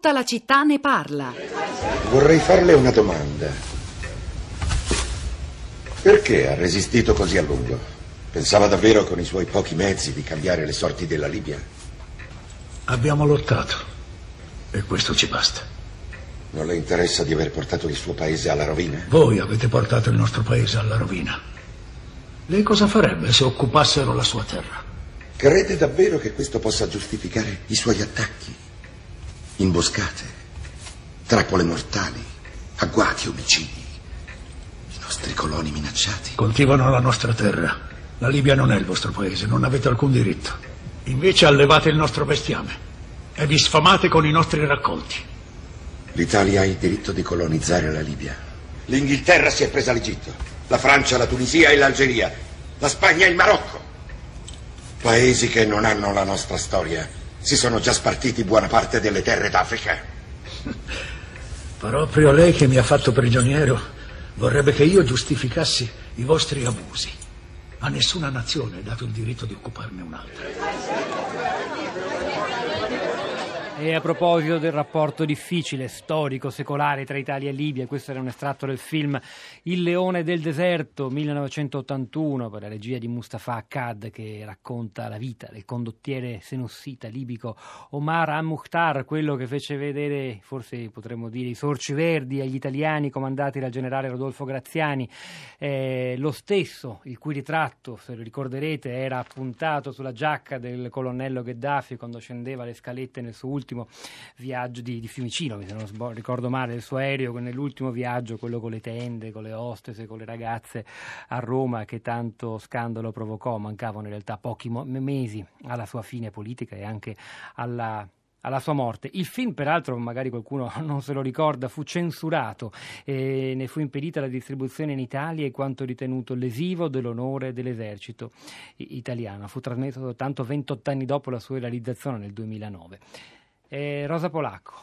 Tutta la città ne parla. Vorrei farle una domanda. Perché ha resistito così a lungo? Pensava davvero con i suoi pochi mezzi di cambiare le sorti della Libia? Abbiamo lottato e questo ci basta. Non le interessa di aver portato il suo paese alla rovina? Voi avete portato il nostro paese alla rovina. Lei cosa farebbe se occupassero la sua terra? Crede davvero che questo possa giustificare i suoi attacchi? Imboscate, trappole mortali, agguati, omicidi. I nostri coloni minacciati. Coltivano la nostra terra. La Libia non è il vostro paese, non avete alcun diritto. Invece allevate il nostro bestiame e vi sfamate con i nostri raccolti. L'Italia ha il diritto di colonizzare la Libia. L'Inghilterra si è presa l'Egitto, la Francia, la Tunisia e l'Algeria, la Spagna e il Marocco. Paesi che non hanno la nostra storia si sono già spartiti buona parte delle terre d'Africa. Proprio lei che mi ha fatto prigioniero vorrebbe che io giustificassi i vostri abusi. A nessuna nazione è dato il diritto di occuparne un'altra. E a proposito del rapporto difficile, storico, secolare tra Italia e Libia, questo era un estratto del film Il leone del deserto 1981 per la regia di Mustafa Akkad che racconta la vita del condottiere senossita libico Omar al-Mukhtar, quello che fece vedere, forse potremmo dire, i sorci verdi agli italiani comandati dal generale Rodolfo Graziani, eh, lo stesso il cui ritratto, se lo ricorderete, era appuntato sulla giacca del colonnello Gheddafi quando scendeva le scalette nel suo ultimo viaggio di, di, Fiumicino, se non ricordo male, il suo aereo nell'ultimo viaggio, quello con le tende, con le hostesse, con le ragazze a Roma che tanto scandalo provocò, mancavano in realtà pochi mo- mesi alla sua fine politica e anche alla alla sua morte. Il film, peraltro, magari qualcuno non se lo ricorda, fu censurato e ne fu impedita la distribuzione in Italia in quanto ritenuto lesivo dell'onore dell'esercito italiano. Fu trasmesso soltanto 28 anni dopo la sua realizzazione nel 2009. Eh, Rosa Polacco.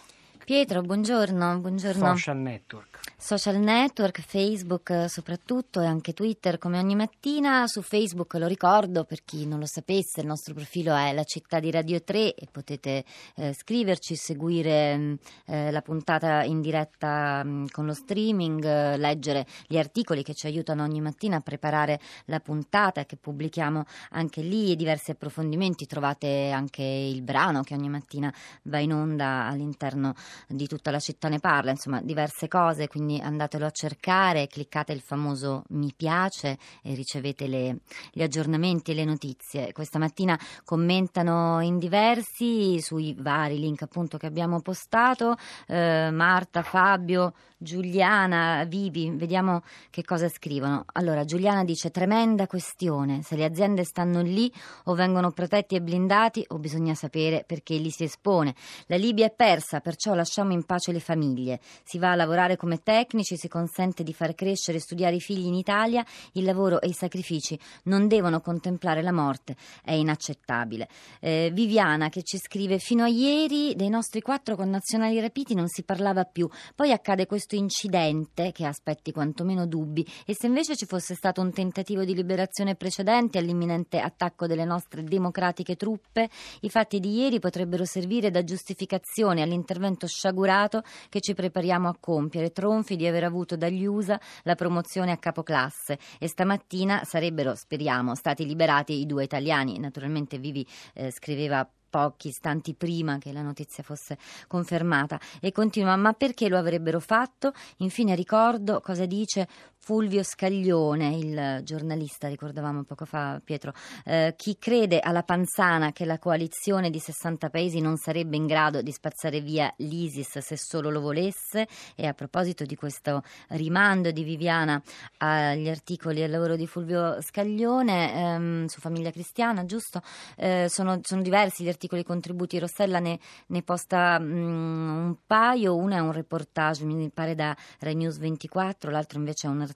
Pietro, buongiorno, buongiorno. Social network. Social network, Facebook soprattutto e anche Twitter come ogni mattina. Su Facebook lo ricordo per chi non lo sapesse, il nostro profilo è la città di Radio 3 e potete eh, scriverci, seguire eh, la puntata in diretta mh, con lo streaming, eh, leggere gli articoli che ci aiutano ogni mattina a preparare la puntata che pubblichiamo anche lì e diversi approfondimenti. Trovate anche il brano che ogni mattina va in onda all'interno di tutta la città ne parla, insomma diverse cose, quindi andatelo a cercare, cliccate il famoso mi piace e ricevete le, gli aggiornamenti e le notizie. Questa mattina commentano in diversi sui vari link appunto che abbiamo postato, eh, Marta, Fabio, Giuliana, Vivi, vediamo che cosa scrivono. Allora, Giuliana dice: Tremenda questione. Se le aziende stanno lì o vengono protetti e blindati, o bisogna sapere perché li si espone. La Libia è persa, perciò lasciamo in pace le famiglie. Si va a lavorare come tecnici, si consente di far crescere e studiare i figli in Italia. Il lavoro e i sacrifici non devono contemplare la morte. È inaccettabile. Eh, Viviana che ci scrive: Fino a ieri dei nostri quattro connazionali rapiti non si parlava più. Poi accade questo incidente che aspetti quantomeno dubbi e se invece ci fosse stato un tentativo di liberazione precedente all'imminente attacco delle nostre democratiche truppe, i fatti di ieri potrebbero servire da giustificazione all'intervento sciagurato che ci prepariamo a compiere, tronfi di aver avuto dagli USA la promozione a capoclasse e stamattina sarebbero, speriamo, stati liberati i due italiani. Naturalmente Vivi eh, scriveva pochi istanti prima che la notizia fosse confermata e continua ma perché lo avrebbero fatto? Infine ricordo cosa dice Fulvio Scaglione, il giornalista, ricordavamo poco fa Pietro, eh, chi crede alla panzana che la coalizione di 60 paesi non sarebbe in grado di spazzare via l'ISIS se solo lo volesse. E a proposito di questo rimando di Viviana agli articoli e al lavoro di Fulvio Scaglione ehm, su Famiglia Cristiana, giusto? Eh, sono, sono, diversi gli articoli contributi, Rossella ne, ne posta mh, un paio, uno è un reportage, mi pare da Rai News 24, l'altro invece è un articolo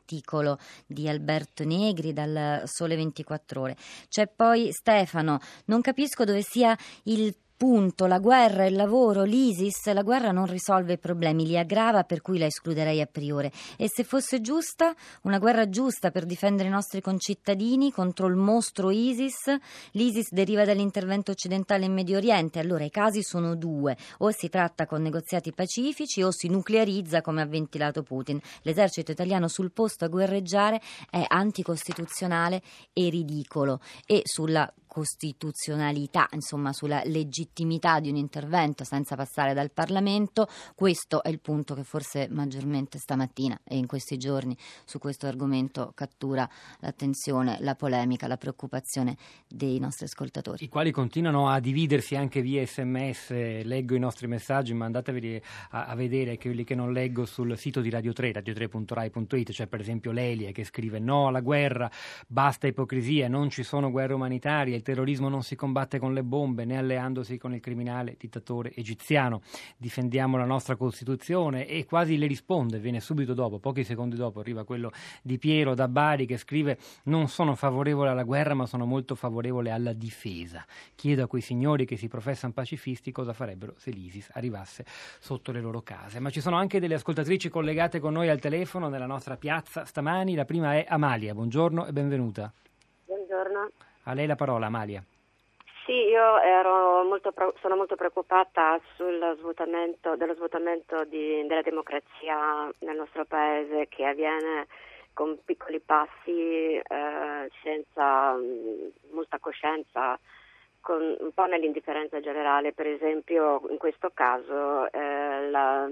di Alberto Negri dal Sole 24 Ore. C'è poi Stefano, non capisco dove sia il punto, la guerra, il lavoro, l'ISIS, la guerra non risolve i problemi, li aggrava per cui la escluderei a priori. E se fosse giusta, una guerra giusta per difendere i nostri concittadini contro il mostro ISIS, l'ISIS deriva dall'intervento occidentale in Medio Oriente, allora i casi sono due, o si tratta con negoziati pacifici o si nuclearizza come ha ventilato Putin. L'esercito italiano sul posto a guerreggiare è anticostituzionale e ridicolo e sulla costituzionalità, insomma sulla legittimità di un intervento senza passare dal Parlamento, questo è il punto che forse maggiormente stamattina e in questi giorni su questo argomento cattura l'attenzione, la polemica, la preoccupazione dei nostri ascoltatori. I quali continuano a dividersi anche via sms, leggo i nostri messaggi, mandatevi a, a vedere quelli che non leggo sul sito di Radio 3, radio3.rai.it, c'è per esempio Lelia che scrive no alla guerra, basta ipocrisia, non ci sono guerre umanitarie, il terrorismo non si combatte con le bombe né alleandosi con il criminale dittatore egiziano. Difendiamo la nostra Costituzione e quasi le risponde, viene subito dopo, pochi secondi dopo, arriva quello di Piero da Bari che scrive non sono favorevole alla guerra ma sono molto favorevole alla difesa. Chiedo a quei signori che si professano pacifisti cosa farebbero se l'ISIS arrivasse sotto le loro case. Ma ci sono anche delle ascoltatrici collegate con noi al telefono nella nostra piazza stamani. La prima è Amalia, buongiorno e benvenuta. Buongiorno. A lei la parola, Amalia. Sì, io molto, sono molto preoccupata svuotamento, dello svuotamento di, della democrazia nel nostro paese che avviene con piccoli passi, eh, senza mm, molta coscienza, con, un po' nell'indifferenza generale. Per esempio, in questo caso eh, la,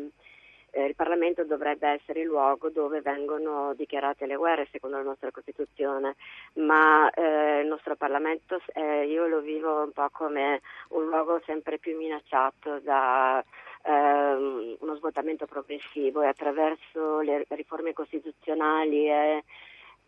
eh, il Parlamento dovrebbe essere il luogo dove vengono dichiarate le guerre secondo la nostra Costituzione, ma eh, il nostro Parlamento eh, io lo vivo un po' come un luogo sempre più minacciato da ehm, uno svuotamento progressivo e attraverso le riforme costituzionali e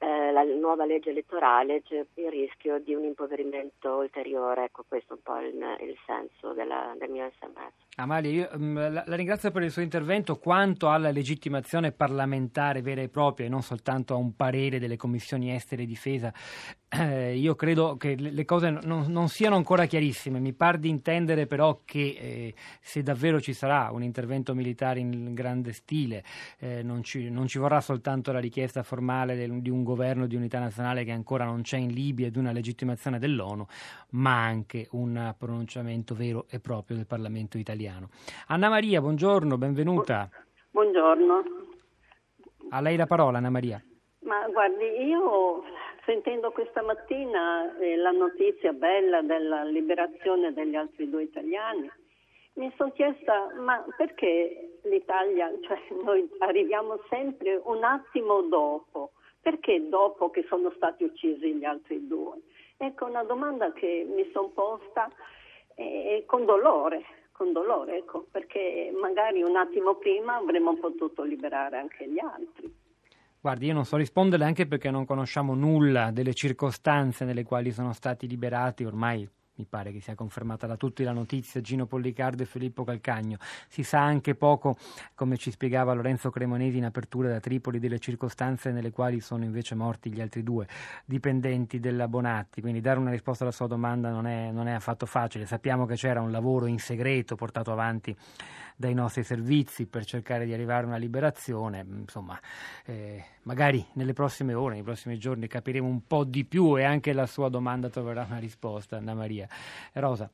eh, la nuova legge elettorale c'è il rischio di un impoverimento ulteriore. Ecco, questo è un po' il, il senso della, del mio sms. Amalia, io um, la, la, ringrazio per il suo intervento quanto alla legittimazione parlamentare vera e propria e non soltanto a un parere delle commissioni estere e difesa. Eh, io credo che le cose non, non, siano ancora chiarissime. Mi par di intendere però che eh, se davvero ci sarà un intervento militare in grande stile, eh, non, ci, non, ci, vorrà soltanto la richiesta formale del, di un governo di unità nazionale che ancora non c'è in Libia ed una legittimazione dell'ONU, ma anche un pronunciamento vero e proprio del Parlamento italiano. Anna Maria, buongiorno, benvenuta. Buongiorno. A lei la parola, Anna Maria. Ma guardi, io sentendo questa mattina eh, la notizia bella della liberazione degli altri due italiani, mi sono chiesta ma perché l'Italia, cioè noi arriviamo sempre un attimo dopo, perché dopo che sono stati uccisi gli altri due? Ecco una domanda che mi sono posta eh, con dolore, con dolore, ecco, perché magari un attimo prima avremmo potuto liberare anche gli altri. Guardi, io non so rispondere anche perché non conosciamo nulla delle circostanze nelle quali sono stati liberati ormai mi pare che sia confermata da tutti la notizia, Gino Pollicardo e Filippo Calcagno. Si sa anche poco, come ci spiegava Lorenzo Cremonesi in apertura da Tripoli, delle circostanze nelle quali sono invece morti gli altri due dipendenti della Bonatti, quindi dare una risposta alla sua domanda non è, non è affatto facile. Sappiamo che c'era un lavoro in segreto portato avanti dai nostri servizi per cercare di arrivare a una liberazione, insomma, eh, magari nelle prossime ore, nei prossimi giorni capiremo un po' di più e anche la sua domanda troverà una risposta, Anna Maria. Rosa.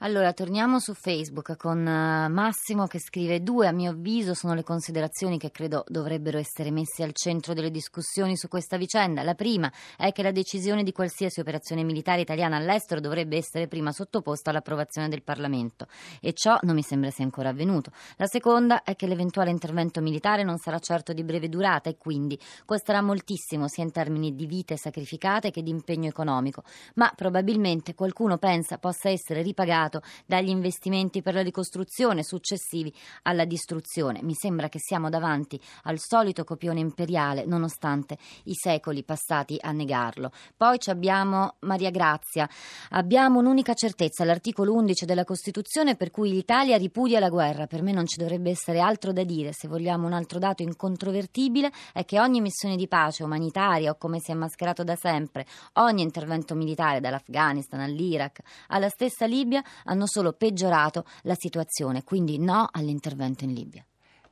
Allora, torniamo su Facebook con uh, Massimo che scrive due, a mio avviso, sono le considerazioni che credo dovrebbero essere messe al centro delle discussioni su questa vicenda. La prima è che la decisione di qualsiasi operazione militare italiana all'estero dovrebbe essere prima sottoposta all'approvazione del Parlamento e ciò non mi sembra sia ancora avvenuto. La seconda è che l'eventuale intervento militare non sarà certo di breve durata e quindi costerà moltissimo sia in termini di vite sacrificate che di impegno economico, ma probabilmente qualcuno pensa possa essere ripagato pagato dagli investimenti per la ricostruzione successivi alla distruzione. Mi sembra che siamo davanti al solito copione imperiale, nonostante i secoli passati a negarlo. Poi abbiamo Maria Grazia. Abbiamo un'unica certezza, l'articolo 11 della Costituzione per cui l'Italia ripudia la guerra. Per me non ci dovrebbe essere altro da dire. Se vogliamo un altro dato incontrovertibile è che ogni missione di pace umanitaria o come si è mascherato da sempre, ogni intervento militare dall'Afghanistan all'Iraq alla stessa Libia hanno solo peggiorato la situazione, quindi no all'intervento in Libia.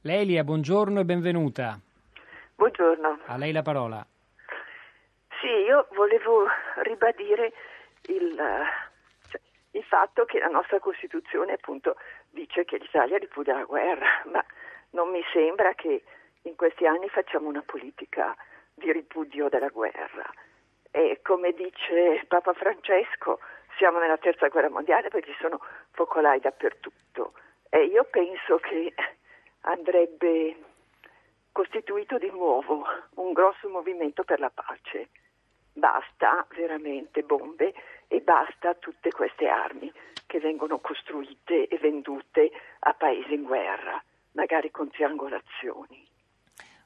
Lelia, buongiorno e benvenuta. Buongiorno. A lei la parola. Sì, io volevo ribadire il, cioè, il fatto che la nostra Costituzione appunto dice che l'Italia ripudia la guerra, ma non mi sembra che in questi anni facciamo una politica di ripudio della guerra. E come dice Papa Francesco, siamo nella terza guerra mondiale perché ci sono focolai dappertutto. E io penso che andrebbe costituito di nuovo un grosso movimento per la pace. Basta veramente bombe e basta tutte queste armi che vengono costruite e vendute a paesi in guerra, magari con triangolazioni.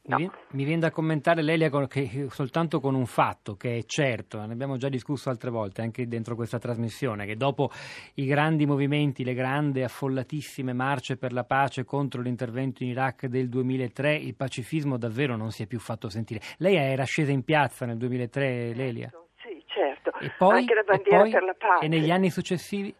No. Mi, mi, viene da commentare Lelia con, che, soltanto con un fatto che è certo, ne abbiamo già discusso altre volte anche dentro questa trasmissione, che dopo i grandi movimenti, le grandi affollatissime marce per la pace contro l'intervento in Iraq del 2003, il pacifismo davvero non si è più fatto sentire. Lei era scesa in piazza nel 2003, Lelia? Sì, certo. E poi, anche la bandiera poi, per la pace. E negli anni successivi?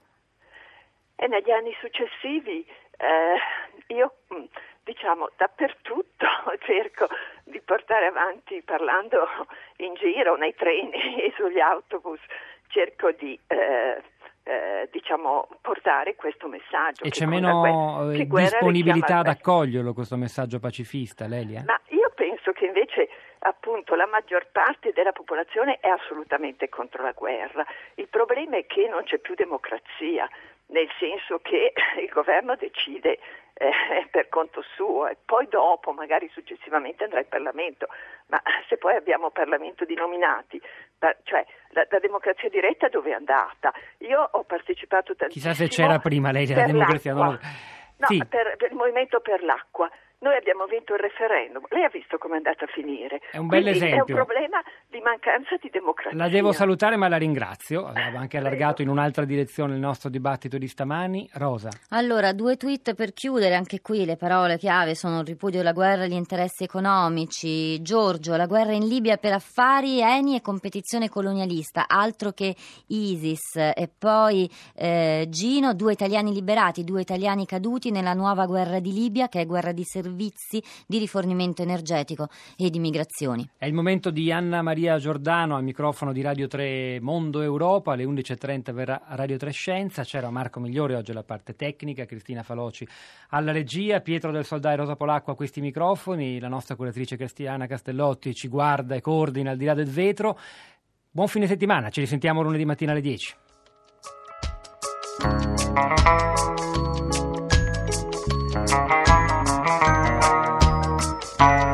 E negli anni successivi eh, io mm, diciamo dappertutto cerco di portare avanti parlando in giro nei treni e sugli autobus cerco di eh, eh, diciamo portare questo messaggio e c'è meno guerra, disponibilità ad accoglierlo questo messaggio pacifista Lelia? ma io penso che invece appunto la maggior parte della popolazione è assolutamente contro la guerra il problema è che non c'è più democrazia nel senso che il governo decide eh, per conto suo e poi dopo, magari successivamente, andrà in Parlamento. Ma se poi abbiamo Parlamento di nominati, cioè la, la democrazia diretta dove è andata? Io ho partecipato tantissimo. Chissà se c'era prima lei della democrazia. Non... No, sì. per, per il movimento per l'acqua. Noi abbiamo vinto il referendum, lei ha visto come è andata a finire. È un bel Quindi esempio. È un problema di mancanza di democrazia. La devo salutare ma la ringrazio, aveva anche allargato in un'altra direzione il nostro dibattito di stamani. Rosa. Allora, due tweet per chiudere, anche qui le parole chiave sono il ripudio della guerra e gli interessi economici. Giorgio, la guerra in Libia per affari, Eni e competizione colonialista, altro che ISIS. E poi eh, Gino, due italiani liberati, due italiani caduti nella nuova guerra di Libia che è guerra di servizio servizi di rifornimento energetico e di migrazioni. È il momento di Anna Maria Giordano al microfono di Radio 3 Mondo Europa, alle 11.30 verrà Radio 3 Scienza, c'era Marco Migliore oggi alla parte tecnica, Cristina Faloci alla regia, Pietro del Soldai Rosa Polacco a questi microfoni, la nostra curatrice Cristiana Castellotti ci guarda e coordina al di là del vetro. Buon fine settimana, ci risentiamo lunedì mattina alle 10. Thank you. you